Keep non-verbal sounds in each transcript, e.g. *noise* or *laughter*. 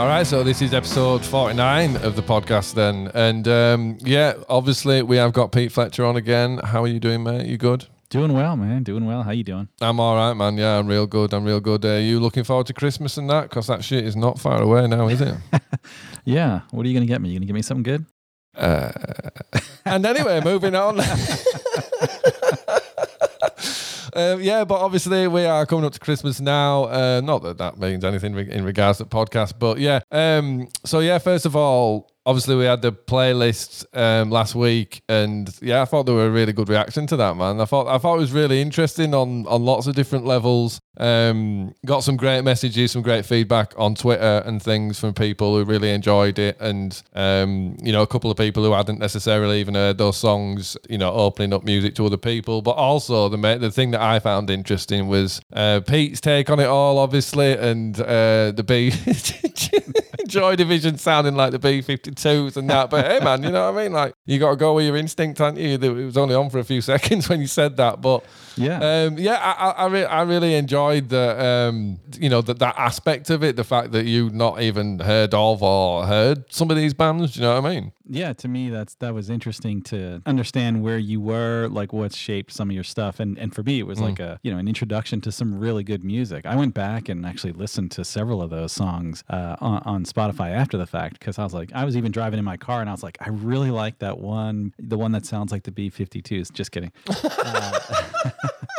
All right, so this is episode 49 of the podcast then. And um, yeah, obviously we have got Pete Fletcher on again. How are you doing, mate? You good? Doing well, man. Doing well. How you doing? I'm all right, man. Yeah, I'm real good. I'm real good. Are you looking forward to Christmas and that? Because that shit is not far away now, is it? *laughs* Yeah. What are you gonna get me? You gonna get me something good? Uh, *laughs* and anyway, moving on. *laughs* Um, yeah, but obviously we are coming up to Christmas now. Uh, not that that means anything in regards to podcast, but yeah. Um, so yeah, first of all, obviously we had the playlist um, last week, and yeah, I thought there were a really good reaction to that, man. I thought I thought it was really interesting on on lots of different levels. Um, got some great messages, some great feedback on Twitter and things from people who really enjoyed it, and um, you know, a couple of people who hadn't necessarily even heard those songs, you know, opening up music to other people. But also the the thing that I found interesting was uh, Pete's take on it all, obviously, and uh, the B *laughs* Joy Division sounding like the B 52s and that. But hey, man, you know what I mean? Like, you got to go with your instinct, aren't you? It was only on for a few *laughs* seconds when you said that. But Yeah. um, yeah, I, I, I, re- I really enjoyed the, um, you know, that that aspect of it. The fact that you not even heard of or heard some of these bands. Do you know what I mean? yeah. To me, that's that was interesting to understand where you were, like what shaped some of your stuff, and and for me, it was like a you know an introduction to some really good music. I went back and actually listened to several of those songs uh, on, on Spotify after the fact because I was like, I was even driving in my car and I was like, I really like that one, the one that sounds like the B52s. Just kidding. *laughs* Uh, *laughs*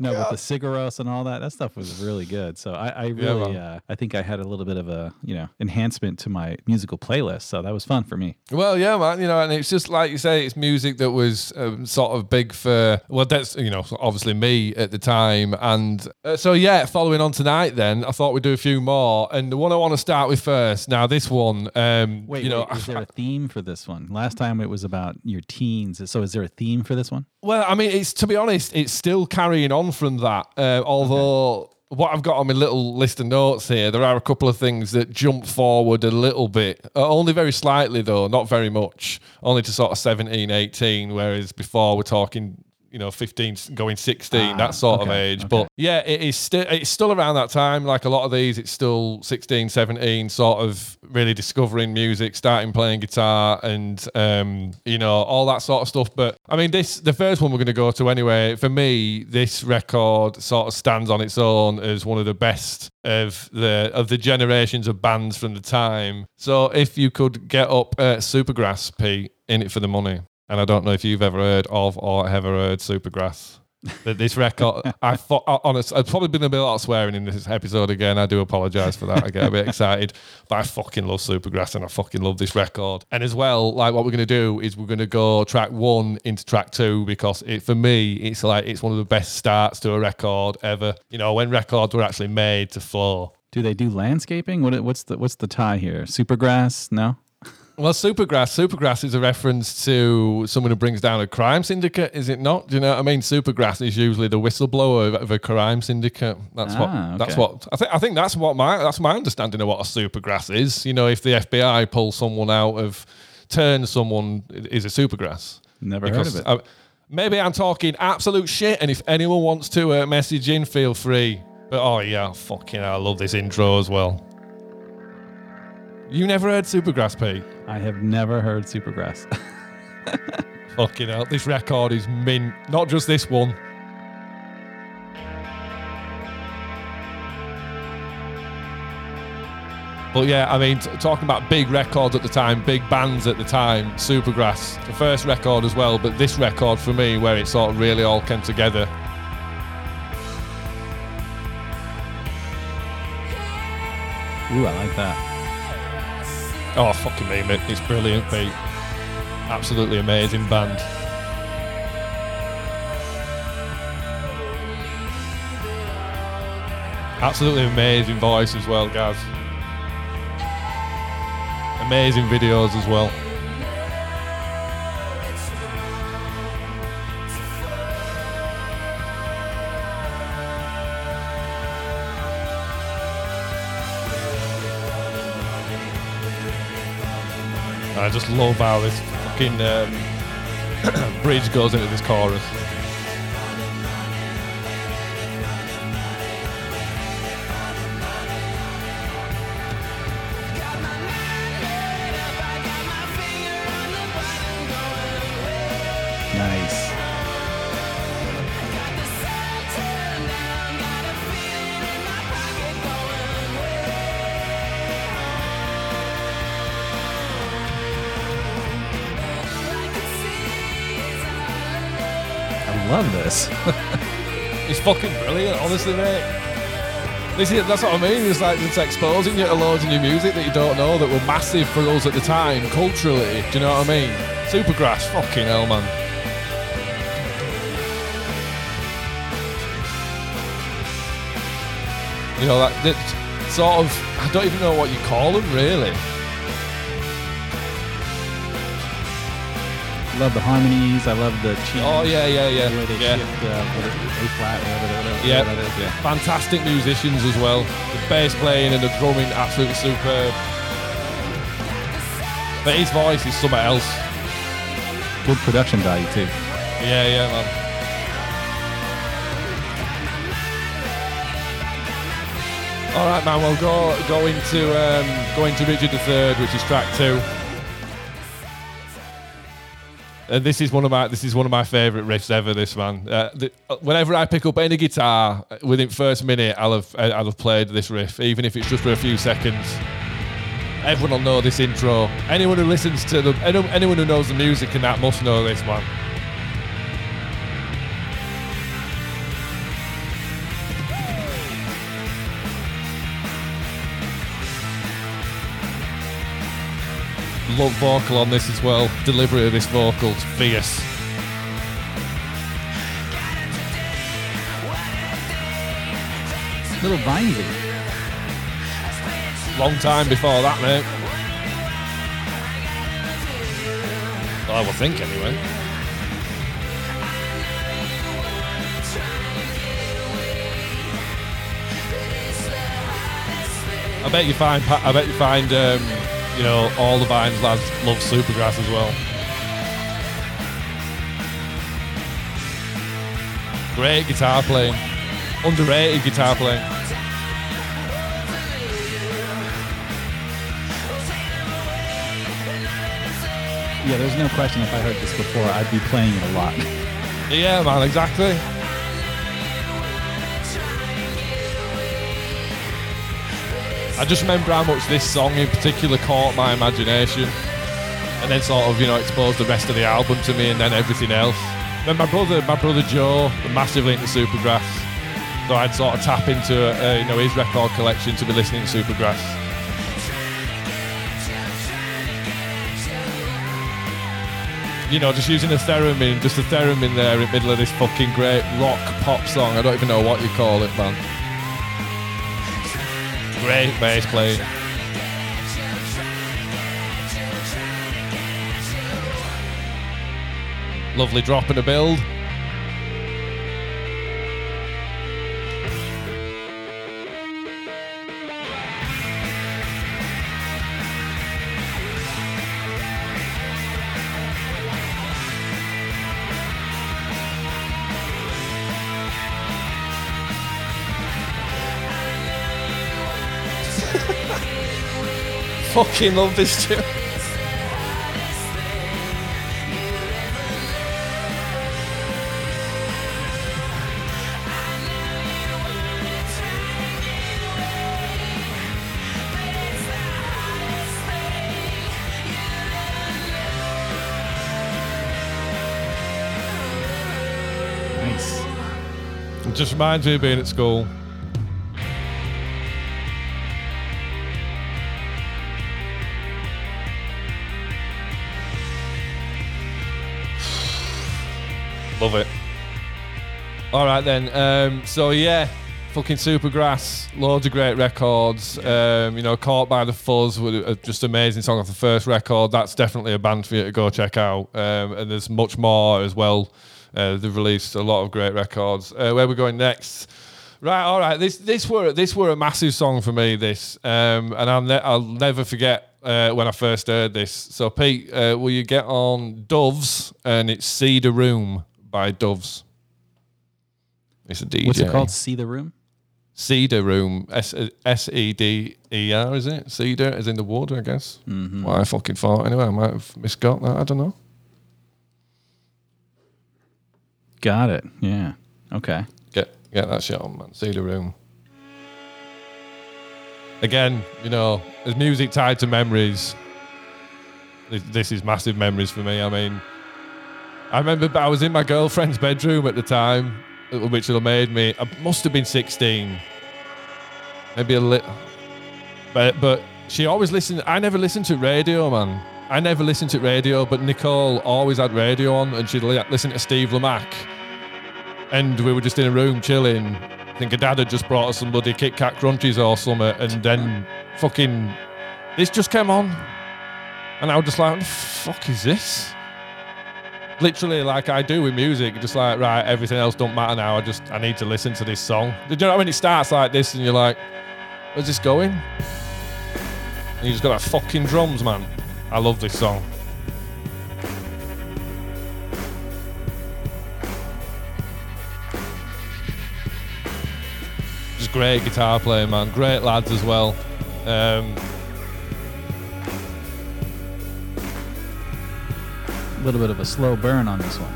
no, but the cigaros and all that, that stuff was really good. So I, I really, man. uh, I think I had a little bit of a, you know, enhancement to my musical playlist. So that was fun for me. Well, yeah, man. You know, and it's just like you say, it's music that was um, sort of big for well, that's you know, obviously me at the time, and uh, so yeah. Following on tonight, then I thought we'd do a few more, and the one I want to start with first. Now, this one, um, Wait, you know, wait, is there a theme for this one? Last time it was about your teens. So is there a theme for this one? Well, I mean, it's to be honest, it's still carrying on from that. Uh, although what I've got on my little list of notes here, there are a couple of things that jump forward a little bit, uh, only very slightly though, not very much, only to sort of 17, 18, whereas before we're talking. You know, 15 going 16, Ah, that sort of age. okay. But yeah, it is still it's still around that time. Like a lot of these, it's still 16, 17, sort of really discovering music, starting playing guitar, and um, you know all that sort of stuff. But I mean, this the first one we're going to go to anyway. For me, this record sort of stands on its own as one of the best of the of the generations of bands from the time. So if you could get up uh, Supergrass, Pete, in it for the money. And I don't know if you've ever heard of or ever heard Supergrass. That this record, *laughs* I thought, honest, I've probably been a bit a lot of swearing in this episode again. I do apologize for that. I get a bit excited, but I fucking love Supergrass and I fucking love this record. And as well, like what we're gonna do is we're gonna go track one into track two because it for me, it's like it's one of the best starts to a record ever. You know, when records were actually made to flow. Do they do landscaping? What, what's the what's the tie here? Supergrass? No. Well, Supergrass, Supergrass is a reference to someone who brings down a crime syndicate, is it not? Do you know what I mean? Supergrass is usually the whistleblower of, of a crime syndicate. That's Ah, what. That's okay. what I think. I think that's what my that's my understanding of what a Supergrass is. You know, if the FBI pulls someone out of, turn someone is a Supergrass. Never heard of it. uh, maybe I'm talking absolute shit, and if anyone wants to uh, message in, feel free. But oh yeah, fucking, hell, I love this intro as well. You never heard Supergrass, Pete? I have never heard Supergrass. *laughs* Fucking hell, this record is mint. Not just this one. But yeah, I mean, t- talking about big records at the time, big bands at the time, Supergrass, the first record as well, but this record for me, where it sort of really all came together. Ooh, I like that. Oh, fucking me, mate. It's brilliant, Pete. Absolutely amazing band. Absolutely amazing voice as well, guys. Amazing videos as well. Just love how this fucking um, *clears throat* bridge goes into this chorus. Love this. It's fucking brilliant, honestly, mate. This is, that's what I mean. It's like it's exposing you to loads of new music that you don't know that were massive for us at the time, culturally. Do you know what I mean? Supergrass, fucking hell, man. You know that, that sort of. I don't even know what you call them, really. Love the harmonies. I love the change. Oh yeah, yeah, yeah, The way they yeah. shift uh, what is it, A flat, whatever, whatever, Yeah. whatever that is. Yeah. Fantastic musicians as well. The bass playing and the drumming, absolutely superb. But his voice is something else. Good production value too. Yeah, yeah, man. All right, man. We'll go go into um, go into Richard III, which is track two. And this is one of my this is one of my favourite riffs ever. This man. Uh, the, uh, whenever I pick up any guitar, uh, within first minute, I'll have uh, I'll have played this riff, even if it's just for a few seconds. Everyone will know this intro. Anyone who listens to the anyone who knows the music and that must know this man. Love vocal on this as well. Delivery of this vocal fierce. Little viney. Long time before that, mate. Well, I would think anyway. I bet you find I bet you find um, you know all the Vines lads love Supergrass as well. Great guitar playing, underrated guitar playing. Yeah, there's no question if I heard this before, I'd be playing it a lot. Yeah, man, exactly. I just remember how much this song in particular caught my imagination, and then sort of you know exposed the rest of the album to me, and then everything else. Then my brother, my brother Joe, massively into Supergrass, so I'd sort of tap into uh, you know his record collection to be listening to Supergrass. you know, just using a theremin, just a theremin there in the middle of this fucking great rock pop song. I don't even know what you call it, man. Bass playing. Lovely drop in a build. *laughs* Fucking love this tune. Nice. It just reminds me of being at school. All right then. Um, so yeah, fucking Supergrass, loads of great records. Um, you know, Caught by the Fuzz, with just amazing song off the first record. That's definitely a band for you to go check out. Um, and there's much more as well. Uh, they've released a lot of great records. Uh, where we're going next? Right, all right. This this were this were a massive song for me. This, um, and I'll ne- I'll never forget uh, when I first heard this. So Pete, uh, will you get on Doves? And it's Cedar Room by Doves. It's a DJ. What's it called? See the room? Cedar Room. S S E D E R, is it? Cedar is in the water, I guess. Mm-hmm. Well, I fucking thought anyway. I might have misgot that. I don't know. Got it. Yeah. Okay. Get get that shit on, man. See the room. Again, you know, there's music tied to memories. This, this is massive memories for me. I mean, I remember I was in my girlfriend's bedroom at the time, which would have made me. I must have been 16, maybe a little. But but she always listened. I never listened to radio, man. I never listened to radio, but Nicole always had radio on, and she'd li- listen to Steve Lamacq. And we were just in a room chilling. I think her dad had just brought us some bloody Kit Kat Crunchies or something, and then fucking this just came on, and I was just like, "What the fuck is this?" Literally, like I do with music, just like right, everything else don't matter now. I just I need to listen to this song. Do you know when it starts like this, and you're like, "Where's this going?" And you just got that fucking drums, man. I love this song. Just great guitar playing, man. Great lads as well. Um, little bit of a slow burn on this one.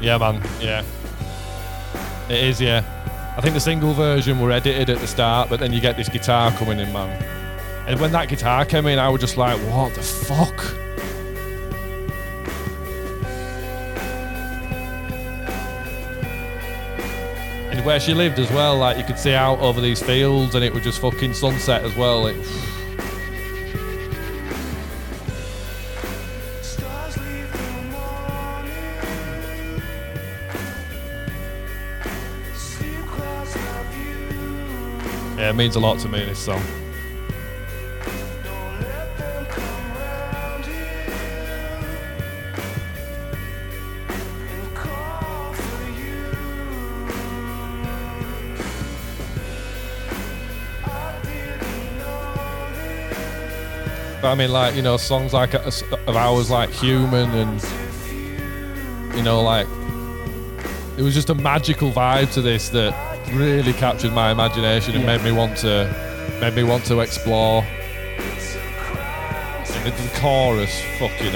yeah, man. Yeah. It is, yeah. I think the single version were edited at the start, but then you get this guitar coming in, man. And when that guitar came in, I was just like, what the fuck? And where she lived as well, like you could see out over these fields and it was just fucking sunset as well. It, it means a lot to me, in this song. I mean, like, you know, songs like uh, of ours, like Human and, you know, like, it was just a magical vibe to this that really captured my imagination and Yeah. made me want to, made me want to explore. And the chorus, fuck you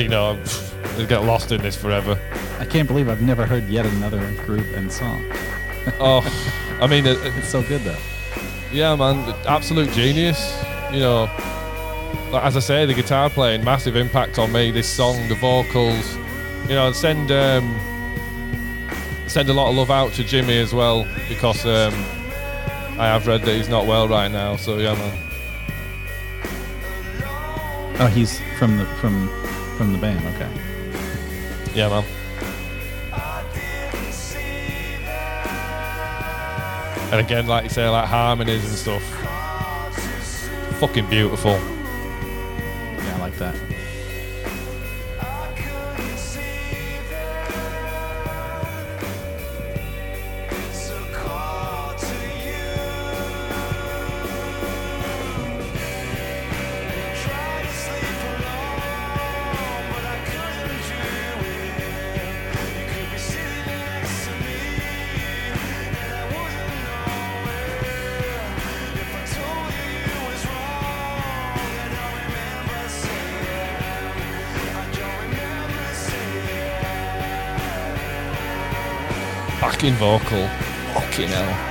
you know, they get lost in this forever. I can't believe I've never heard yet another group and song. Oh, I mean, it, *laughs* It's so good though. Yeah, man, absolute genius. You know, as I say, the guitar playing, massive impact on me. This song, the vocals, you know, send um, send a lot of love out to Jimi as well because um, I have read that he's not well right now. So yeah, man. Oh, he's from the from from the band. Okay. Yeah, man. And again, like you say, like harmonies and stuff, fucking beautiful. Yeah, I like that. Backing vocal, fucking hell.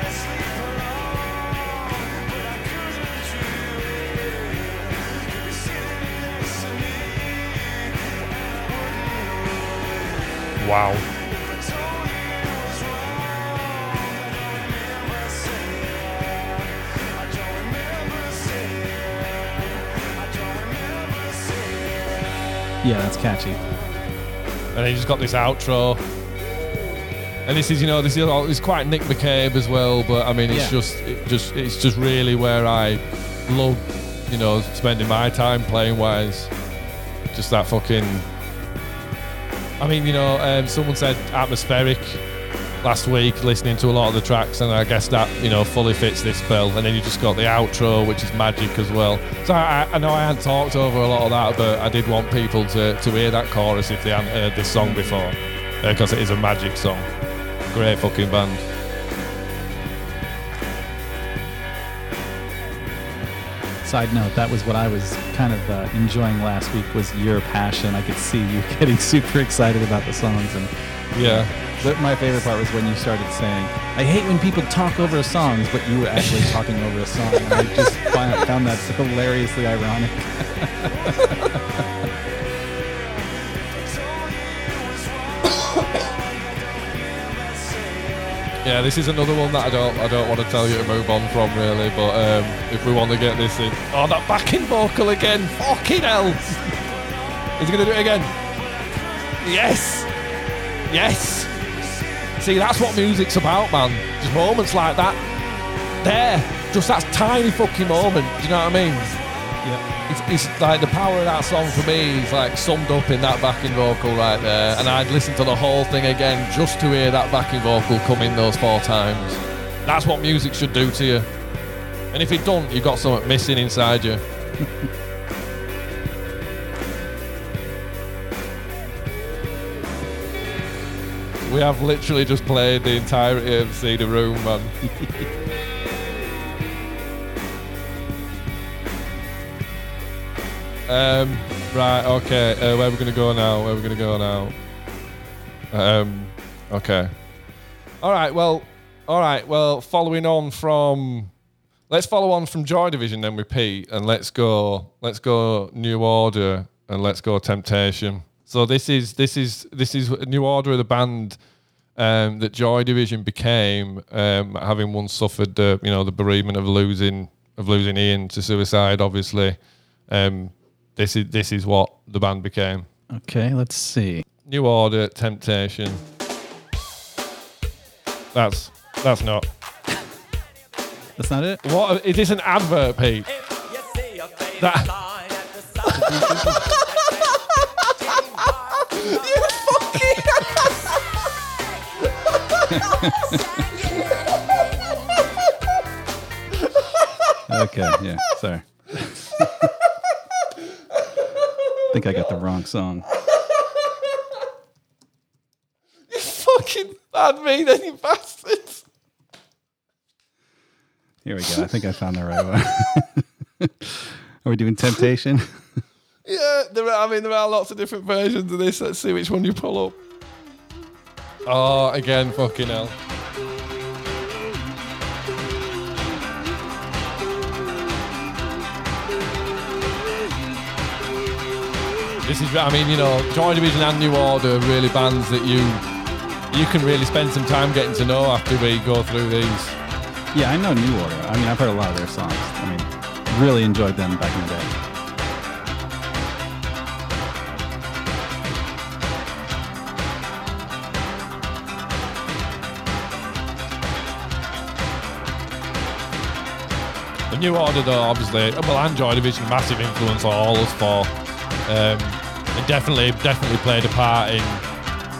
Wow. Yeah, that's catchy. And then you just got this outro. And this is, you know, this is all- it's quite Nick McCabe as well, but I mean, it's Yeah. just, it just, it's just really where I love, you know, spending my time playing wise. Just that fucking I mean, you know, um, someone said atmospheric last week, listening to a lot of the tracks, and I guess that you know fully fits this bill. And then you just got the outro, which is magic as well. So I, I know I hadn't talked over a lot of that, but I did want people to, to hear that chorus if they hadn't heard this song before, because it is a magic song. Great fucking band. Side note, that was what I was kind of uh, enjoying last week was your passion. I could see you *laughs* getting super excited about the songs. And Yeah. but my favorite part was when you started saying, I hate when people talk over songs, but you were actually talking over a song. And I just *laughs* found that hilariously ironic. *laughs* Yeah, this is another one that I don't I don't want to tell you to move on from really, but um, if we want to get this in, oh that backing vocal again, fucking hell! Is he gonna do it again? Yes, yes. See, that's what music's about, man. Just moments like that. There, just that tiny fucking moment. Do you know what I mean? It's, it's like the power of that song for me is like summed up in that backing vocal right there. And I'd listen to the whole thing again just to hear that backing vocal come in those four times. That's what music should do to you. And if it don't, you've got something missing inside you. *laughs* we have literally just played the entirety of the Room, man. *laughs* Um, right, okay. Uh, where are we going to go now? Where are we going to go now? Um, okay. All right, well, all right, well, following on from. Let's follow on from Joy Division then with Pete, and let's go. Let's go New Order, and let's go Temptation. So this is this is this is New Order of the band um, that Joy Division became, um, having once suffered the you know the bereavement of losing of losing Ian to suicide. Obviously, um, this is this is what the band became. Okay, let's see. New Order, Temptation. That's that's not. That's not it? What is this an advert, Pete? That *laughs* *laughs* Okay, yeah, sorry. I think I got the wrong song. *laughs* You fucking bad me, then you bastards. Here we go. I think I found the right one. *laughs* Are we doing Temptation? *laughs* Yeah, there are, I mean there are lots of different versions of this. Let's see which one you pull up. Oh, again, fucking hell. This is, I mean, you know, Joy Division and New Order are really bands that you you can really spend some time getting to know after we go through these. yeah, I know New Order. I mean, I've heard a lot of their songs. I mean, really enjoyed them back in the day. The New Order, though, obviously, well, and Joy Division, massive influence on all us four. Um, it definitely, definitely played a part in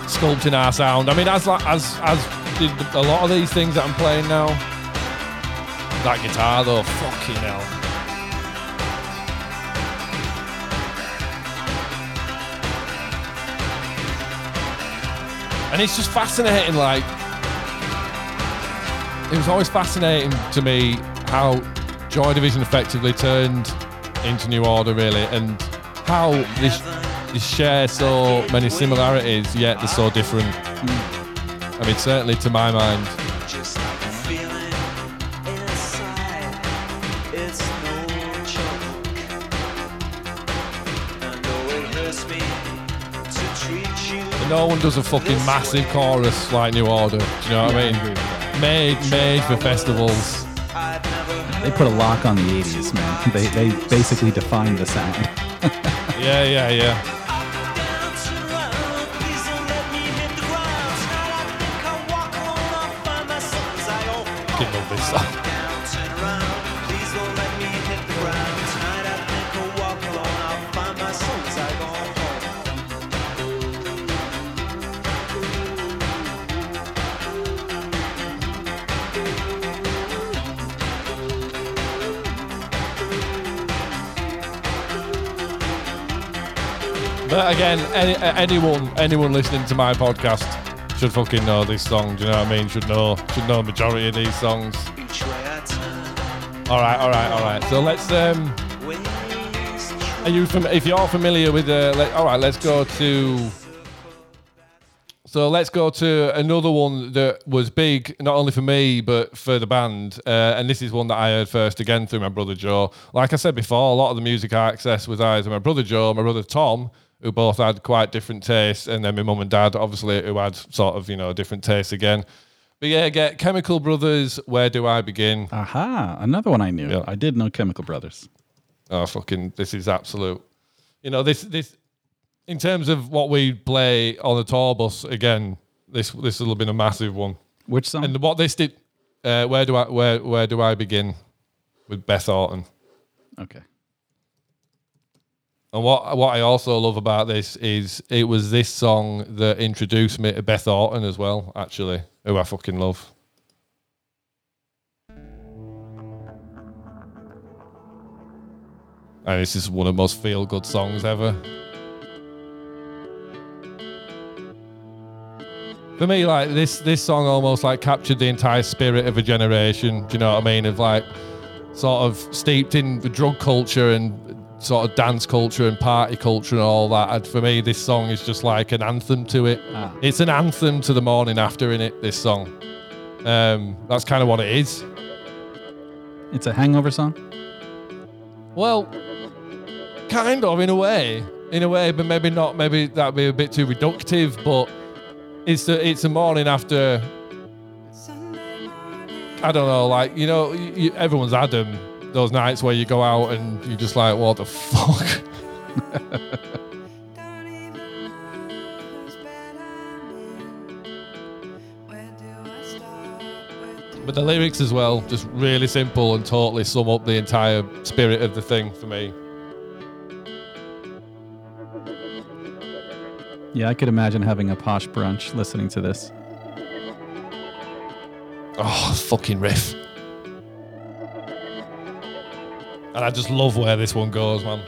sculpting our sound. I mean, as as as did a lot of these things that I'm playing now. That guitar, though, fucking hell. And it's just fascinating, like it was always fascinating to me how Joy Division effectively turned into New Order, really, and how this they share so many similarities, yet they're so different. I mean, certainly to my mind. No one does a fucking massive chorus like New Order. Do you know what Yeah, I I mean? Made, made for festivals. They put a lock on the 80s, man. They, they basically defined the sound. Yeah, yeah, yeah. Again, any, anyone anyone listening to my podcast should fucking know this song. Do you know what I mean? Should know should know majority of these songs. All right, all right, all right. So let's um. Are you fam- if you're familiar with uh, all right, let's go to so let's go to another one that was big not only for me but for the band, uh, and this is one that I heard first again through my brother Joe. Like I said before, a lot of the music I accessed was either my brother Joe, my brother Tom, who both had quite different tastes, and then my mum and dad, obviously, who had sort of you know different tastes again. But yeah, get Chemical Brothers. Where do I begin? Aha, another one I knew. Yeah. I did know Chemical Brothers. Oh fucking! This is absolute. You know this this. In terms of what we play on the tour bus, again, this this will have been a massive one. Which song? And what this did, uh, where do I where where do I begin with Beth Orton? okay. And what what I also love about this is it was this song that introduced me to Beth Orton as well. Actually, who I fucking love. And this is one of the most feel good songs ever. For me, like this this song almost like captured the entire spirit of a generation. Do you know what I mean? Of like sort of steeped in the drug culture and sort of dance culture and party culture and all that. And for me, this song is just like an anthem to it. Ah. It's an anthem to the morning after in it. This song. Um, that's kind of what it is. It's a hangover song? Well, kind of in a way, in a way, but maybe not. Maybe that'd be a bit too reductive. But it's the it's the morning after. I don't know, like you know, you, everyone's had them. Those nights where you go out and you're just like, what the fuck? Don't even know who's better Where do I start? Where do But the lyrics as well, just really simple and totally sum up the entire spirit of the thing for me. Yeah, I could imagine having a posh brunch listening to this. Oh, fucking riff. And I just love where this one goes, man.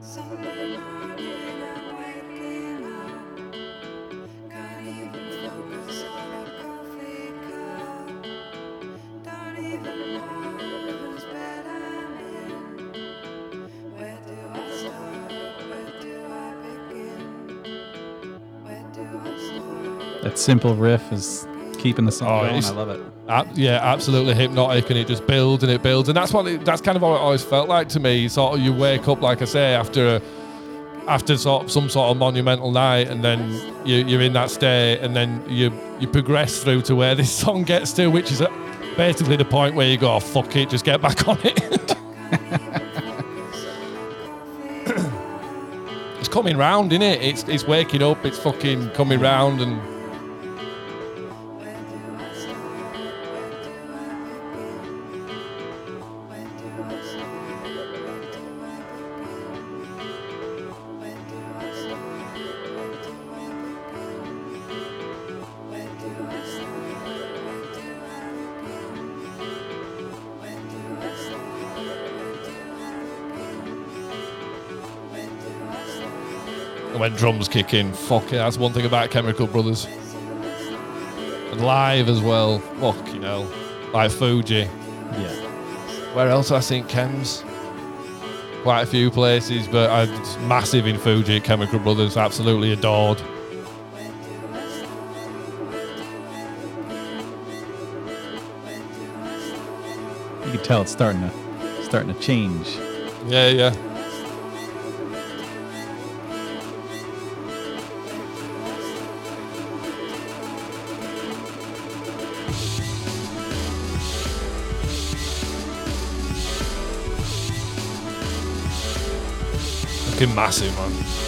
Sunday morning I'm waking up Can't even focus on a coffee cup Don't even know who's better Where do I start? Where do I begin? Where do I start? That simple riff is keeping the song Oh, going. I love it. Yeah, absolutely hypnotic, and it just builds and it builds, and that's what it, that's kind of what it always felt like to me. Sort of, you wake up, like I say, after a, after sort of some sort of monumental night, and then you, you're in that state, and then you you progress through to where this *laughs* song gets to, which is uh basically the point where you go, oh, "Fuck it, just get back on it." *laughs* it's coming round, isn't it? It's it's waking up. It's fucking coming round, and Drums kick in, fuck it, that's one thing about Chemical Brothers. And live as well, fuck you know, like Fuji. Yeah. Where else I think Chems? Quite a few places, but I'm massive in Fuji Chemical Brothers, absolutely adored. You can tell it's starting to starting to change. Yeah, yeah. Fucking massive, man.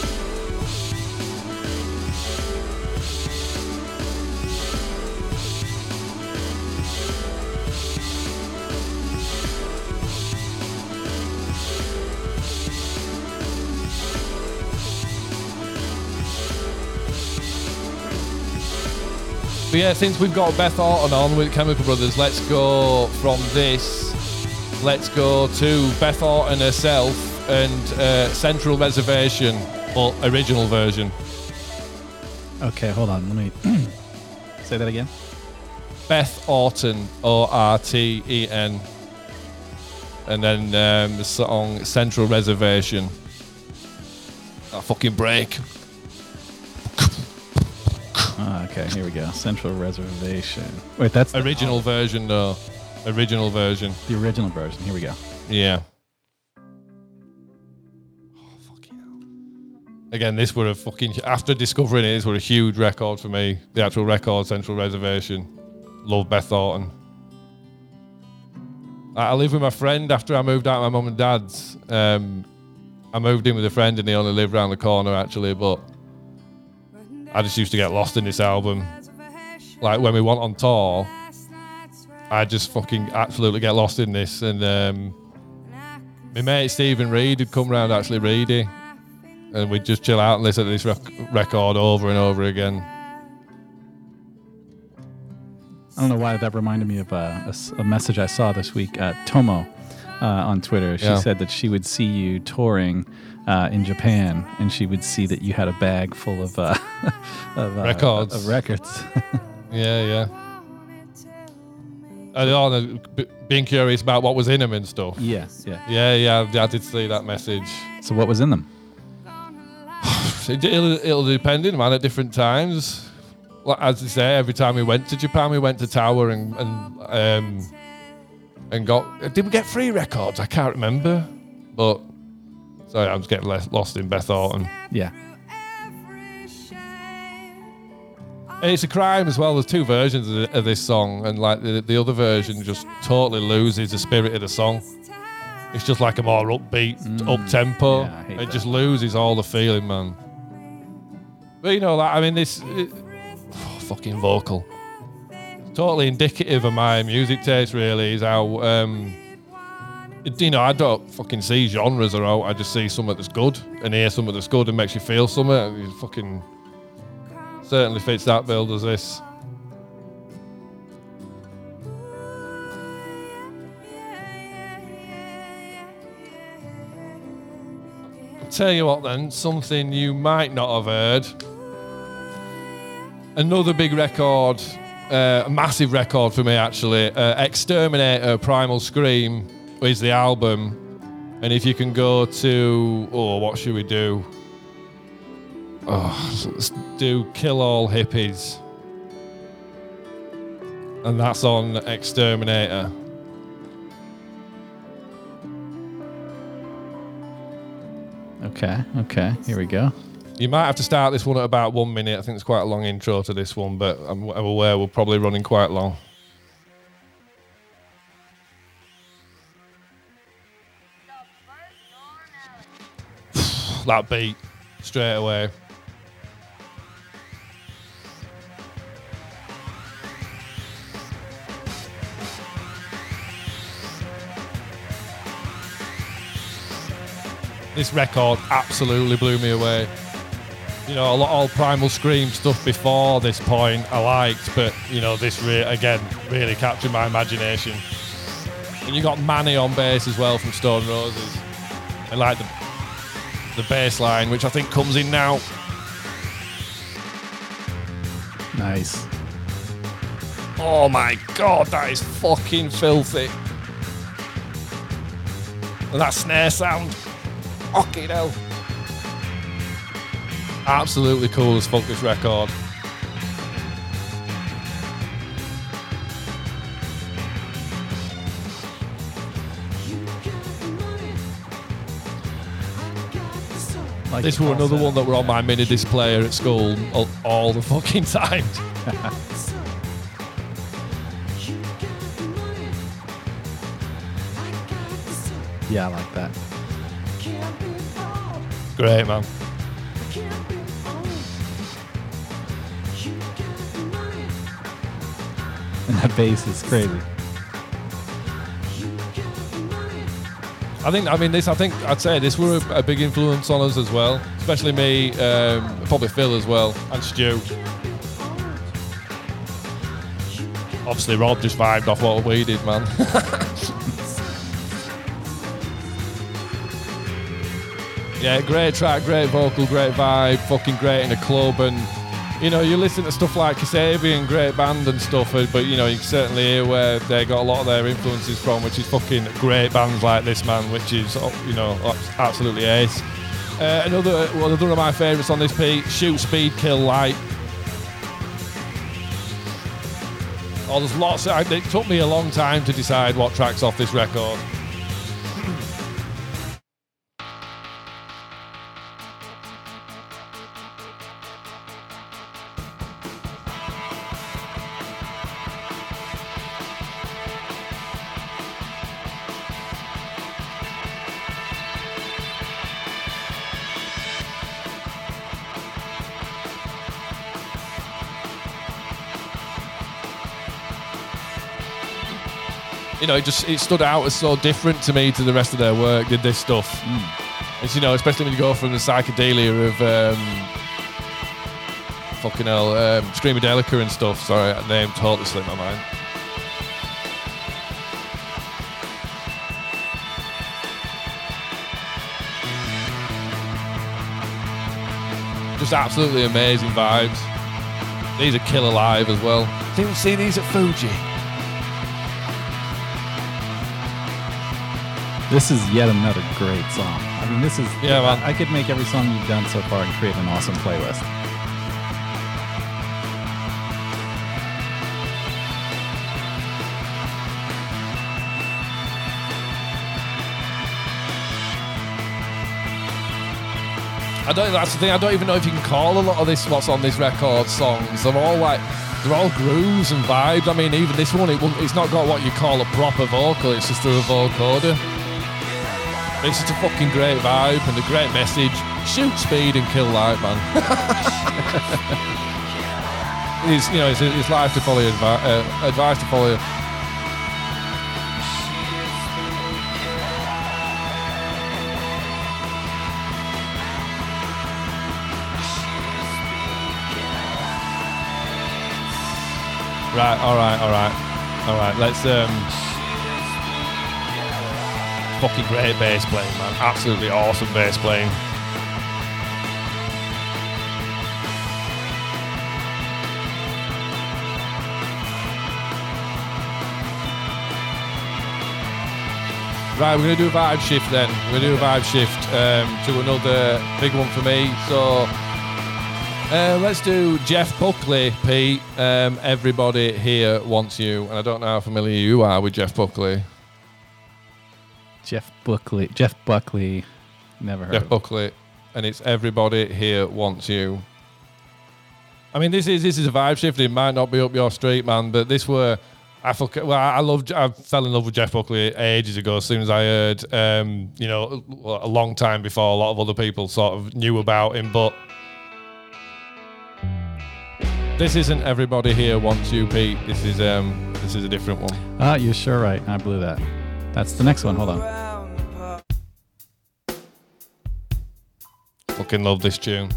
But yeah, since we've got Beth Orton on with Chemical Brothers, let's go from this. Let's go to Beth Orton herself and uh, Central Reservation. or original version. Okay, hold on. Let me *clears throat* say that again. Beth Orton, O R T E N. And then um, the song Central Reservation. That fucking break. Okay, here we go. Central Reservation. Wait, that's the, Original version, though. Original version. the original version. Here we go. Yeah. Oh, fucking hell. Again, this were a fucking. After discovering it, this were a huge record for me. The actual record, Central Reservation. Love Beth Orton. I I lived with my friend after I moved out of my mum and dad's. Um, I moved in with a friend and he only lived around the corner actually, but I just used to get lost in this album. Like when we went on tour, I just fucking absolutely get lost in this. And um, my mate Stephen Reed had come round actually, Reedy, and we'd just chill out and listen to this rec- record over and over again. I don't know why that reminded me of a a, s- a message I saw this week at Tomo uh, on Twitter. She Yeah. said that she would see you touring uh, in Japan, and she would see that you had a bag full of uh, *laughs* of uh, Records. Of records. *laughs* Yeah, yeah. And on being curious about what was in them and stuff. yeah, yeah. Yeah, yeah, I did see that message. So what was in them? *sighs* It, it'll, it'll depend, man, at different times. Like, as I say, every time we went to Japan, we went to Tower and and um, and got. Did we get free records? I can't remember. But sorry, I'm just getting less, lost in Beth Orton. Yeah. And it's a crime as well. There's two versions of, of this song, and like the, the other version just totally loses the spirit of the song. It's just like a more upbeat, mm. up tempo. Yeah, it that. just loses all the feeling, man. But you know, like I mean, this it, *sighs* fucking vocal, totally indicative of my music taste. Really, is how um, you know I don't fucking see genres are out. I just see something that's good and hear something that's good and makes you feel something. It fucking certainly fits that bill. Does this? Tell you what, then, something you might not have heard. Another big record, uh, a massive record for me actually. Uh, Exterminator Primal Scream is the album. And if you can go to, oh, what should we do? Oh, let's do Kill All Hippies. And that's on Exterminator. Okay. Okay. Here we go. You might have to start this one at about one minute. I think it's quite a long intro to this one, but I'm, aware we're probably running quite long. *sighs* that beat straight away. This record absolutely blew me away. You know, a lot all Primal Scream stuff before this point I liked, but you know, this re- again really captured my imagination. And you got Mani on bass as well from Stone Roses, I like the the bass line, which I think comes in now. Nice. Oh my god, that is fucking filthy. And that snare sound. Fucking hell. Absolutely cool as fuck this record. Like This were another one that were on my mini disc player at school all, all the fucking time. *laughs* Yeah, I like that. Great, man. *laughs* And that bass is crazy. I think, I mean, this, I think I'd say this were a, a big influence on us as well, especially me, um, probably Phil as well, and Stu. Obviously, Rob just vibed off what we did, man. *laughs* Yeah, great track, great vocal, great vibe, fucking great in a club, and you know you listen to stuff like Kasabian, great band and stuff, uh, but you know you can certainly hear where they got a lot of their influences from, which is fucking great bands like this man, which is uh, you know absolutely ace. Uh, another another of my favourites on this Pete, Shoot Speed Kill Light. Oh, there's lots. Of, it took me a long time to decide what tracks off this record. You know, it just it stood out as so different to me to the rest of their work. Did this stuff? It's you know, especially when you go from the psychedelia of um, fucking hell, um, Screamadelica and stuff. Sorry, that name totally slipped my mind. Just absolutely amazing vibes. These are killer live as well. Didn't see these at Fuji. This is yet another great song. I mean, this is. Yeah, man. I, I could make every song you've done so far and create an awesome playlist. I don't. That's the thing. I don't even know if you can call a lot of this what's on this record songs. They're all like they're all grooves and vibes. I mean, even this one, it won't, it's not got what you call a proper vocal. It's just through a vocoder. It's just a fucking great vibe and a great message. Shoot speed and kill light, man. *laughs* it's you know it's, it's life to follow, advi- uh, advice to follow. Right, all right, all right, all right. Let's um, fucking great bass playing, man. Absolutely awesome bass playing. Right, we're going to do a vibe shift then. We're going to do a vibe shift um, to another big one for me. So uh, let's do Jeff Buckley, Pete. Um, everybody here wants you. And I don't know how familiar you are with Jeff Buckley. Jeff Buckley. Jeff Buckley. Never heard. Jeff. Buckley, and it's everybody here wants you. I mean, this is this is a vibe shift. It might not be up your street, man, but this were I fuck, well, I love I fell in love with Jeff Buckley ages ago. As soon as I heard, um, you know, a long time before a lot of other people sort of knew about him, but. This isn't everybody here wants you, Pete. This is um, this is a different one. Ah, you're sure right. I blew that. That's the next one. Hold on. Fucking love this tune.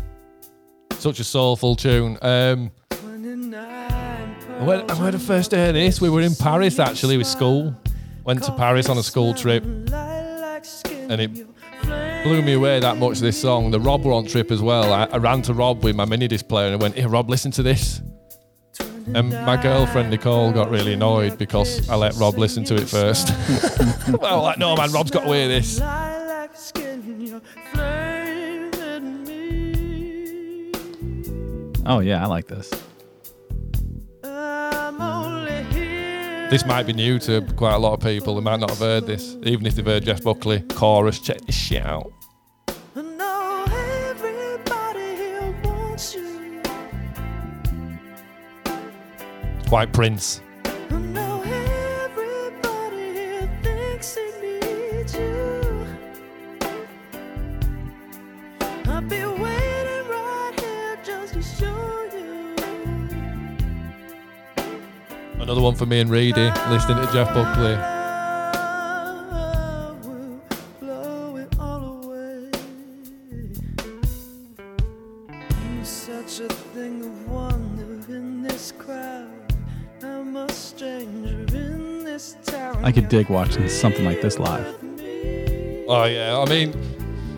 Such a soulful tune. Um, 29 When, when I first heard this, we were in Paris actually with school. Went to Paris on a school trip, and it blew me away that much. This song, the Rob were on trip as well. I, I ran to Rob with my mini disc player and I went, "Here, Rob, listen to this." And my girlfriend Nicole got really annoyed because I let Rob listen to it first. *laughs* well, like, no man, Rob's got to hear this. Lilac skin, you're flaming me. Oh yeah, I like this. I'm only here. This might be new to quite a lot of people. They might not have heard this, even if they've heard Jeff Buckley chorus. Check this shit out. Show Prince. Another one for me and Reedy, listening to Jeff Buckley. I could dig watching something like this live. Oh yeah, I mean,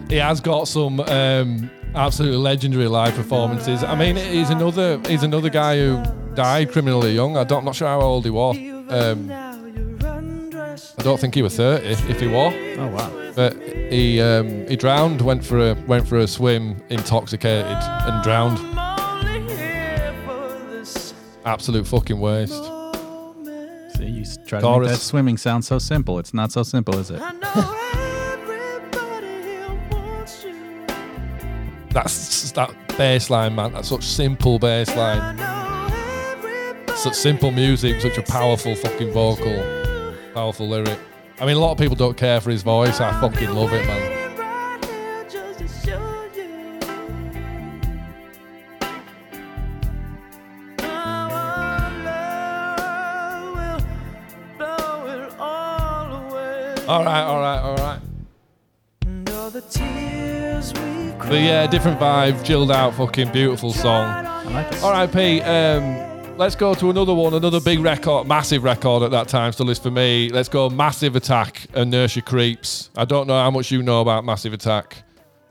he has got some um, absolutely legendary live performances. I mean, he's another he's another guy who died criminally young. I don't, I'm not sure how old he was. Um, I don't think he was 30 if he was. Oh wow. But he um, he drowned, went for a went for a swim, intoxicated, and drowned. Absolute fucking waste. See, you try to Chorus. make that swimming sound so simple. It's not so simple, is it? That's that bass line, man. That's such simple bass line. Such simple music, such a powerful fucking vocal, powerful lyric. I mean, a lot of people don't care for his voice. I fucking love it, man. All right, all right, all right. But yeah, different vibe, chilled out, fucking beautiful song. I like it. All right, Pete. Um, let's go to another one, another big record, massive record at that time still is for me. Let's go Massive Attack, Inertia Creeps. I don't know how much you know about Massive Attack,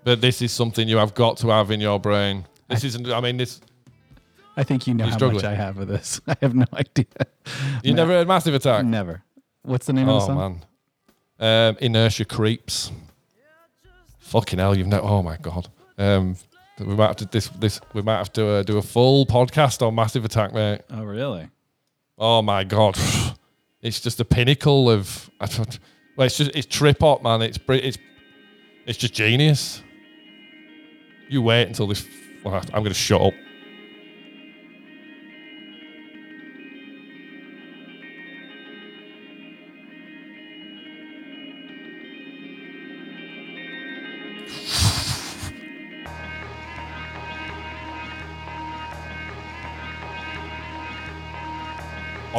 but this is something you have got to have in your brain. This isn't. I mean, this. I think you know You're how struggling. much I have of this. *laughs* I have no idea. You never heard Massive Attack? Never. What's the name of the Oh song? man, um, Inertia Creeps. Fucking hell, you've no. Oh my god. Um, we might have to this this. We might have to uh, do a full podcast on Massive Attack, mate. Oh, really? Oh my god, *sighs* it's just the pinnacle of. I don't, well, it's just it's trip hop, man. It's it's it's just genius. You wait until this. Well, I'm going to shut up.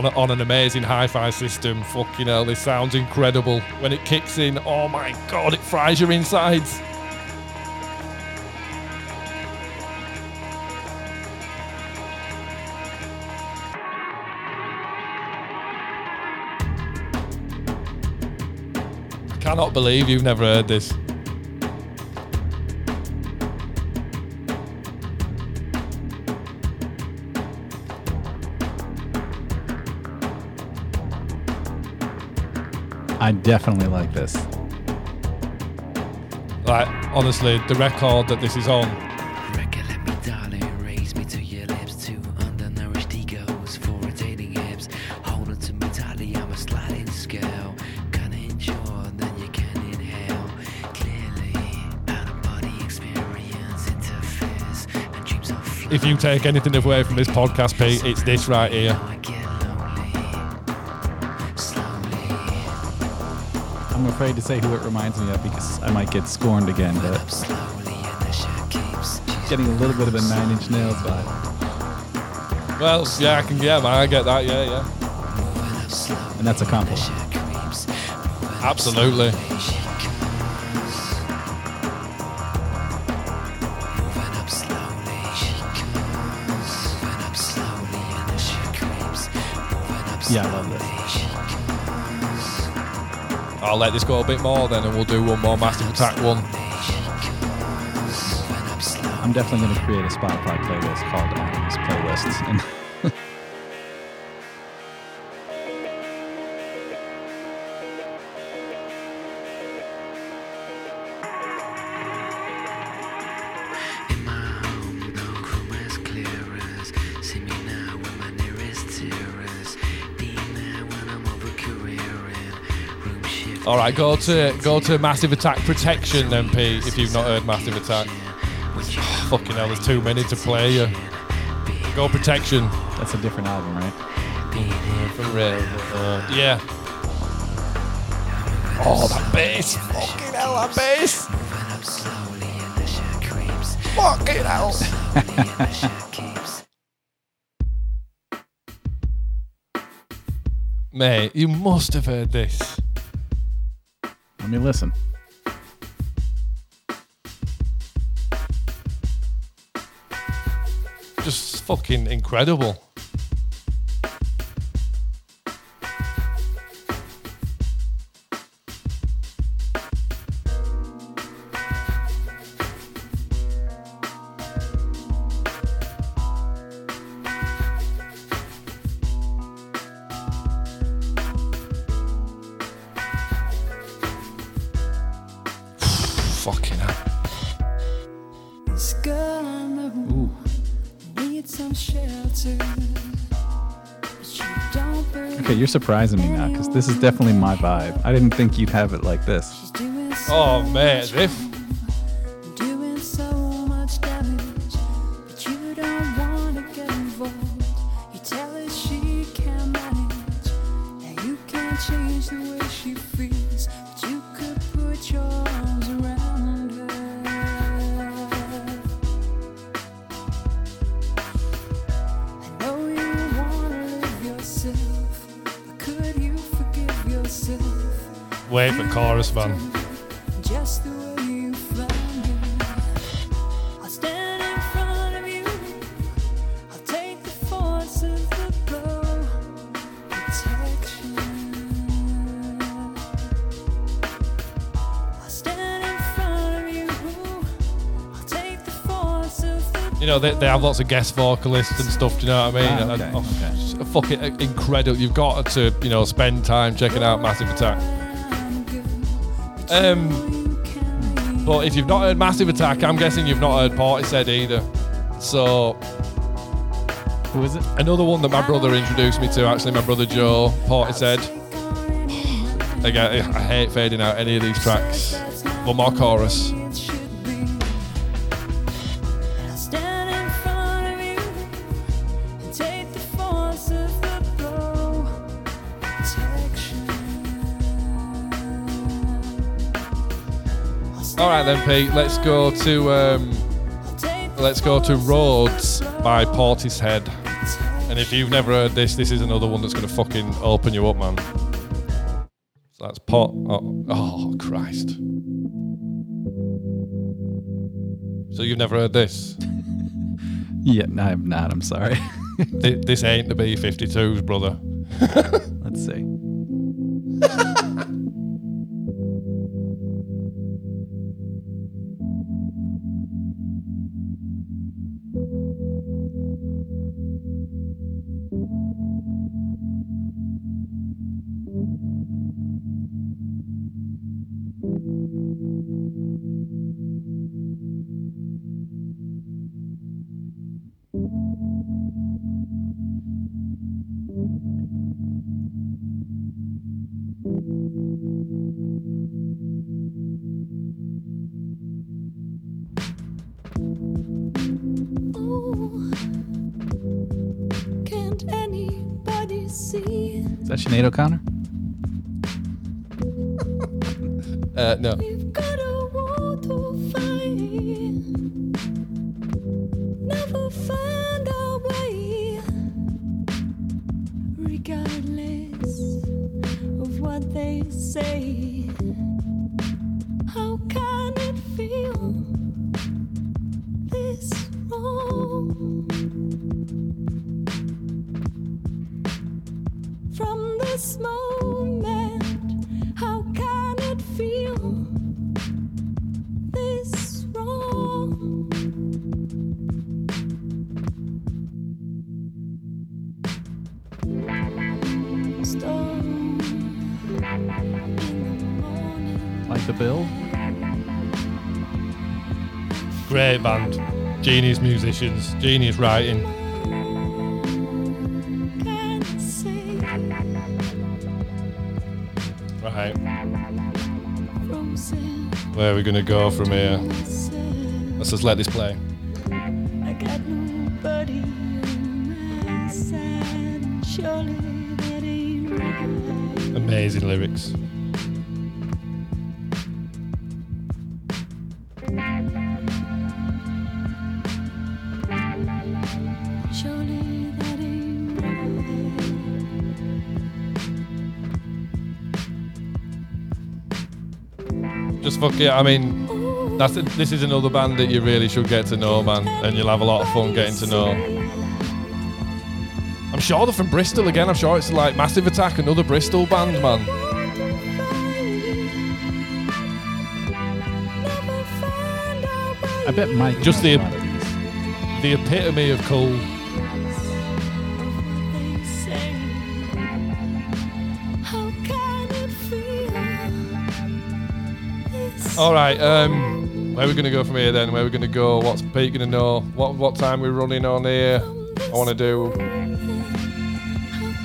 On, a, on an amazing hi-fi system. Fucking hell, this sounds incredible. When it kicks in, oh my god, it fries your insides. Cannot believe you've never heard this. I definitely like this. Like, honestly, the record that this is on, Recollect me, darling, raise me to your lips. Two undernourished egos for rotating hips. Hold on to me tightly, I'm a sliding scale. Kinda enjoy, then you can inhale. Clearly, out of body experience interferes. And dreams of flight. if you take anything away from this podcast, Pete, it's this right here. Afraid to say who it reminds me of because I might get scorned again, but slowly, and the shit keeps. getting a little bit of a Nine Inch Nails vibe. Well, yeah, I can, yeah, man, I get that, yeah, yeah. Moving up slowly, And that's a compliment. shit creeps. Moving up Absolutely. slowly, she comes. Moving I'll let this go a bit more then, and we'll do one more Massive Attack one. I'm definitely going to create a Spotify playlist called Adam's Playlists. And All right, go to go to Massive Attack Protection then, Pete. If you've not heard Massive Attack, *sighs* fucking hell, there's too many to play. You go Protection. that's a different album, right? Yeah. Oh, that bass! Fucking hell, that bass! Moving up slowly and the shit creeps. Fucking hell! Slowly and the shit keeps. Mate, you must have heard this. Me listen. Just fucking incredible. Okay, you're surprising me now because this is definitely my vibe. I didn't think you'd have it like this. she's doing so, Oh, man, as of the You know, they, they have lots of guest vocalists and stuff, do you know what I mean? Ah, okay, and- oh, okay. fucking incredible. You've got to, you know, spend time checking out Massive Attack. Um, but if you've not heard Massive Attack, I'm guessing you've not heard Portishead either. So Who is it? another one that my brother introduced me to, actually, my brother Joe Portishead. Again, I hate fading out any of these tracks. One more chorus. Right then, Pete. Let's go to um, let's go to Roads by Portishead. And if you've never heard this, this is another one that's going to fucking open you up, man. So that's Port. Oh, oh, Christ. So you've never heard this? *laughs* Yeah, no, I'm not. I'm sorry. Th- this ain't the B-52s, brother. *laughs* Let's see. O'Connor? Like the bill? Great band. Genius musicians. Genius writing. Right. Where are we going to go from here? Let's just let this play. Amazing got Just fuck it. I mean, that's a, this is another band that you really should get to know, man, and you'll have a lot of fun getting to know. I'm sure they're from Bristol again. I'm sure it's like Massive Attack, another Bristol band, man. I bet Mike. Just the- a lot of these. The epitome of cool. All right. Um, Where are we going to go from here then? Where are we going to go? What's Pete going to know? What what time we're running on here? I want to do.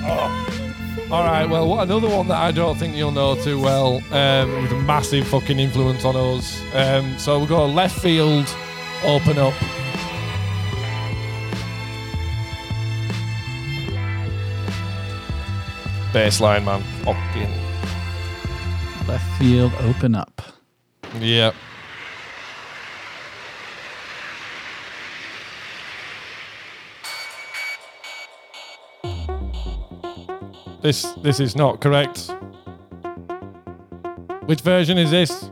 Oh. All right. Well, what, another one that I don't think you'll know too well um, with a massive fucking influence on us. Um, so we'll go Leftfield, open up. Baseline, man. Fucking. Left field, open up. Yeah. This this is not correct. Which version is this?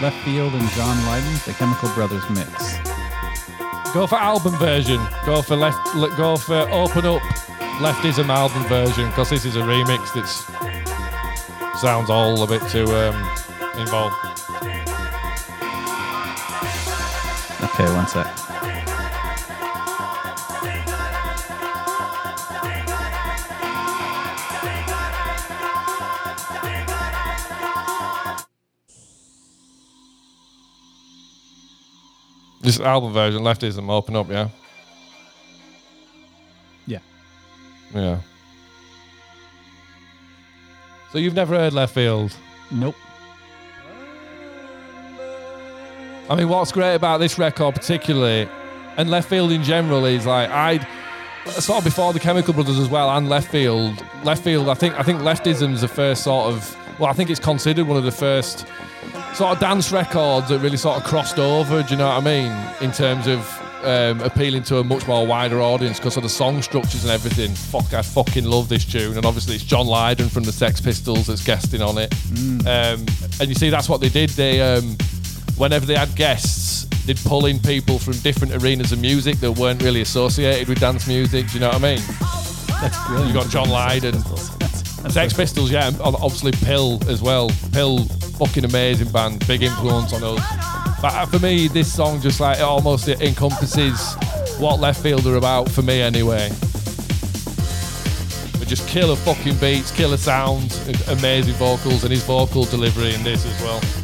Leftfield and John Lydon, the Chemical Brothers mix. Go for album version. Go for left. le- Go for open up. Leftism album version because this is a remix that's sounds all a bit too um, involved. Okay, one sec. This album version, leftism, open up, yeah. Yeah. Yeah. So you've never heard Leftfield? Nope. I mean, what's great about this record, particularly, and Leftfield in general, is like I sort of before the Chemical Brothers as well, and Leftfield. Left field, I think, I think leftism's the first sort of. Well, I think it's considered one of the first sort of dance records that really sort of crossed over. Do you know what I mean? In terms of um, appealing to a much more wider audience because of the song structures and everything. Fuck, I fucking love this tune, and obviously it's John Lydon from the Sex Pistols that's guesting on it. Um, and you see, that's what they did. They, um, whenever they had guests, they'd pull in people from different arenas of music that weren't really associated with dance music. Do you know what I mean? That's brilliant. You got John Lydon. Sex Pistols, yeah, and obviously PiL as well. PiL, fucking amazing band, big influence on us. But uh, for me, this song just like it almost encompasses what Leftfield are about for me anyway. But just killer fucking beats, killer sounds, amazing vocals, and his vocal delivery in this as well.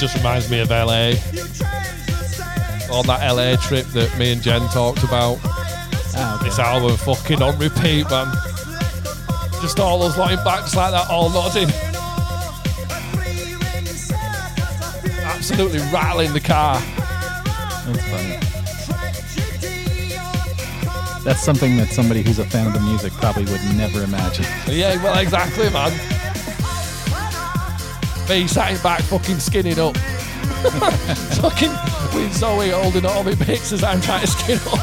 Just reminds me of LA, you changed the stakes. on that LA trip that me and Jen talked about. Ah, okay. This album fucking on repeat, man. Just all those lying back just like that, all nodding. Absolutely rattling the car. That's funny. That's something that somebody who's a fan of the music probably would never imagine. Yeah, well, exactly, man. Me sat back, fucking skinning up. *laughs* fucking with Zoe holding all my bits as I'm trying to skin up.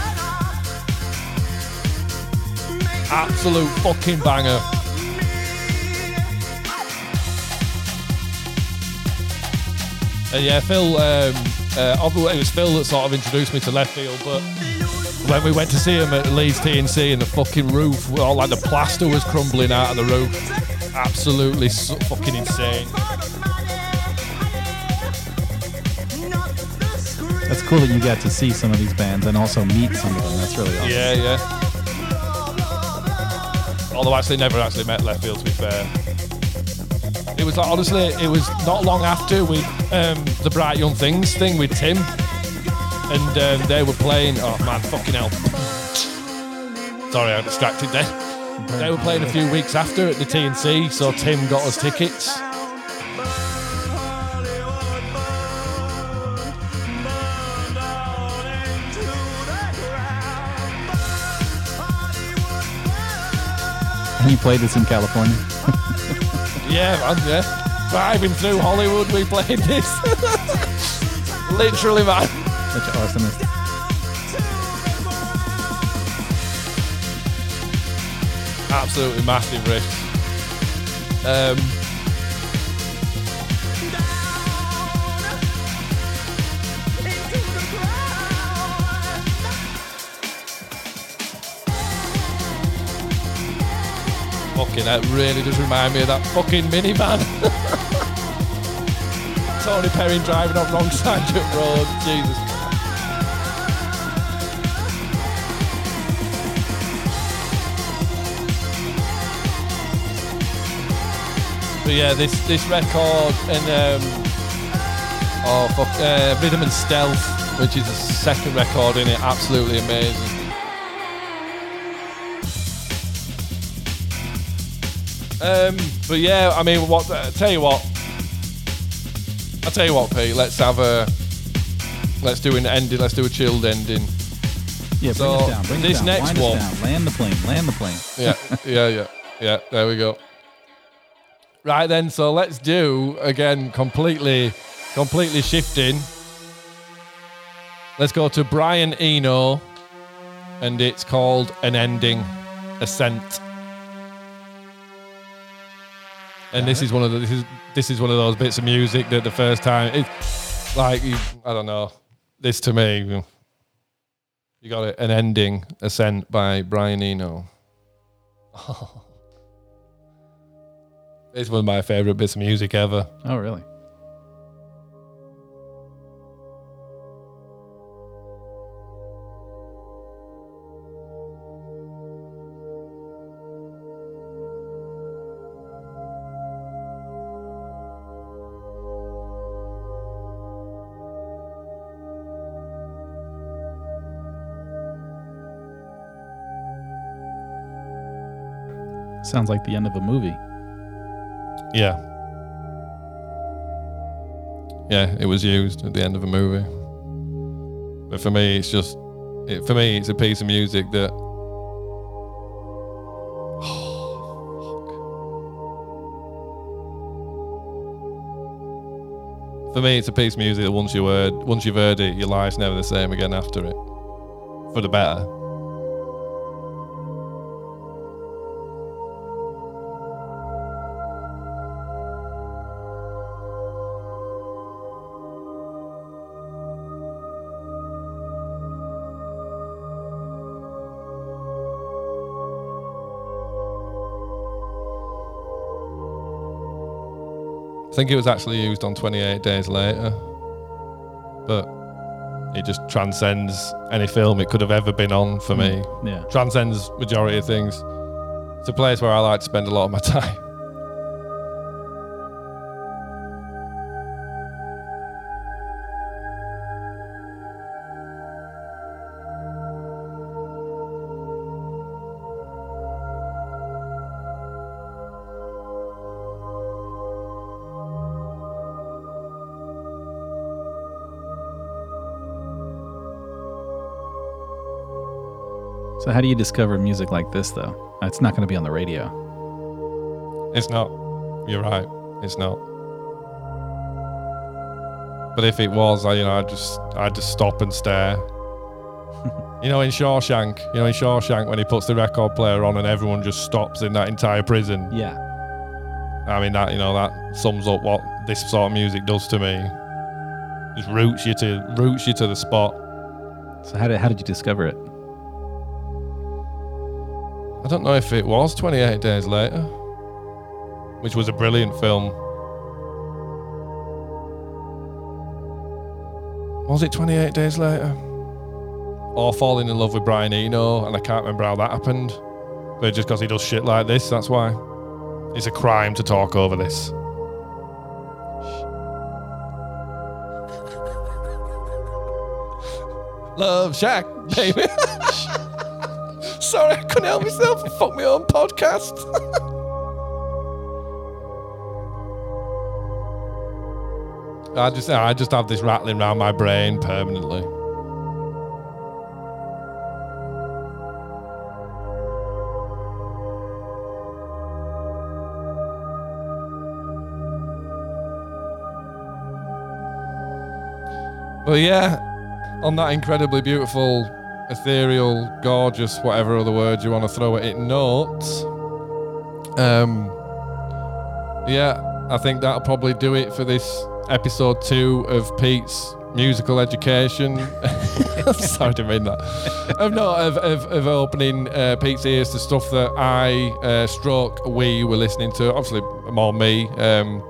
Absolute fucking banger. And yeah, Phil, um, uh, it was Phil that sort of introduced me to Leftfield, but when we went to see him at Leeds TNC and the fucking roof, all like the plaster was crumbling out of the roof. Absolutely so fucking insane. Cool that you got to see some of these bands and also meet some of them. That's really awesome. Yeah, yeah. Although I actually never actually met Leftfield to be fair. It was like honestly, it was not long after we um, the Bright Young Things thing with Tim, and um, they were playing. Oh man, fucking hell! Sorry, I got distracted there. They were playing a few weeks after at the TNC, so Tim got us tickets. You played this in California. *laughs* Yeah, man, yeah. Driving through Hollywood, we played this. *laughs* Literally, man. Such an arsonist. absolutely massive riff. Um, Fucking that really does remind me of that fucking minivan. *laughs* Tony Perrin driving off wrong side of the road. Jesus But yeah, this this record and um, oh fuck, uh, Rhythm and Stealth, which is the second record in it, absolutely amazing. Um, but yeah, I mean, what? Uh, tell you what, I'll tell you what, Pete. Let's have a let's do an ending. Let's do a chilled ending. Yeah, bring So, it down. Bring this it down. next one- down. Land the plane. Land the plane. Yeah, *laughs* yeah, yeah, yeah. There we go. Right then, so let's do again completely, completely shifting. Let's go to Brian Eno, and it's called an ending, ascent. And this is one of the this is this is one of those bits of music that the first time it like you, I don't know this to me you got an ending ascent by Brian Eno. *laughs* It's one of my favorite bits of music ever. Oh, really? Sounds like the end of a movie. Yeah. Yeah, it was used at the end of a movie. But for me, it's just, it, for me, it's a piece of music that. *sighs* For me, it's a piece of music that once you heard, once you've heard it, your life's never the same again after it, for the better. Think it was actually used on 28 Days Later, but it just transcends any film it could have ever been on for mm. me. Yeah. Transcends majority of things. It's a place where I like to spend a lot of my *laughs* time. So, how do you discover music like this, though? It's not going to be on the radio. It's not. You're right. It's not. But if it was, I you know, I'd just I'd just stop and stare. *laughs* you know, in Shawshank, you know, in Shawshank when he puts the record player on and everyone just stops in that entire prison. Yeah. I mean that you know that sums up what this sort of music does to me. Just roots you to roots you to the spot. So, how did, how did you discover it? I don't know if it was 28 Days Later, which was a brilliant film. Was it 28 Days Later? Or Falling in Love with Brian Eno, and I can't remember how that happened. But just because he does shit like this, that's why. It's a crime to talk over this. Love Shack, baby. *laughs* Sorry, I couldn't help myself. I fucked my own podcast. *laughs* I just, I just have this rattling around my brain permanently. But yeah, on that incredibly beautiful, ethereal, gorgeous, whatever other words you want to throw at it note, um, yeah, I think that'll probably do it for this episode two of Pete's musical education. *laughs* Sorry, I didn't mean that. of no, of, of, of opening uh, Pete's ears to stuff that I, uh, stroke, we were listening to. Obviously, more me. Um,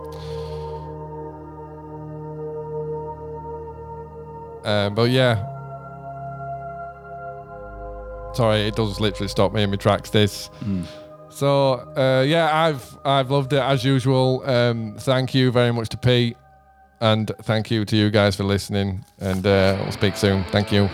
um, but yeah, sorry, it does literally stop me in my tracks. This. Mm. So uh, yeah, I've I've loved it as usual. Um, thank you very much to Pete, and thank you to you guys for listening. And uh, we'll speak soon. Thank you.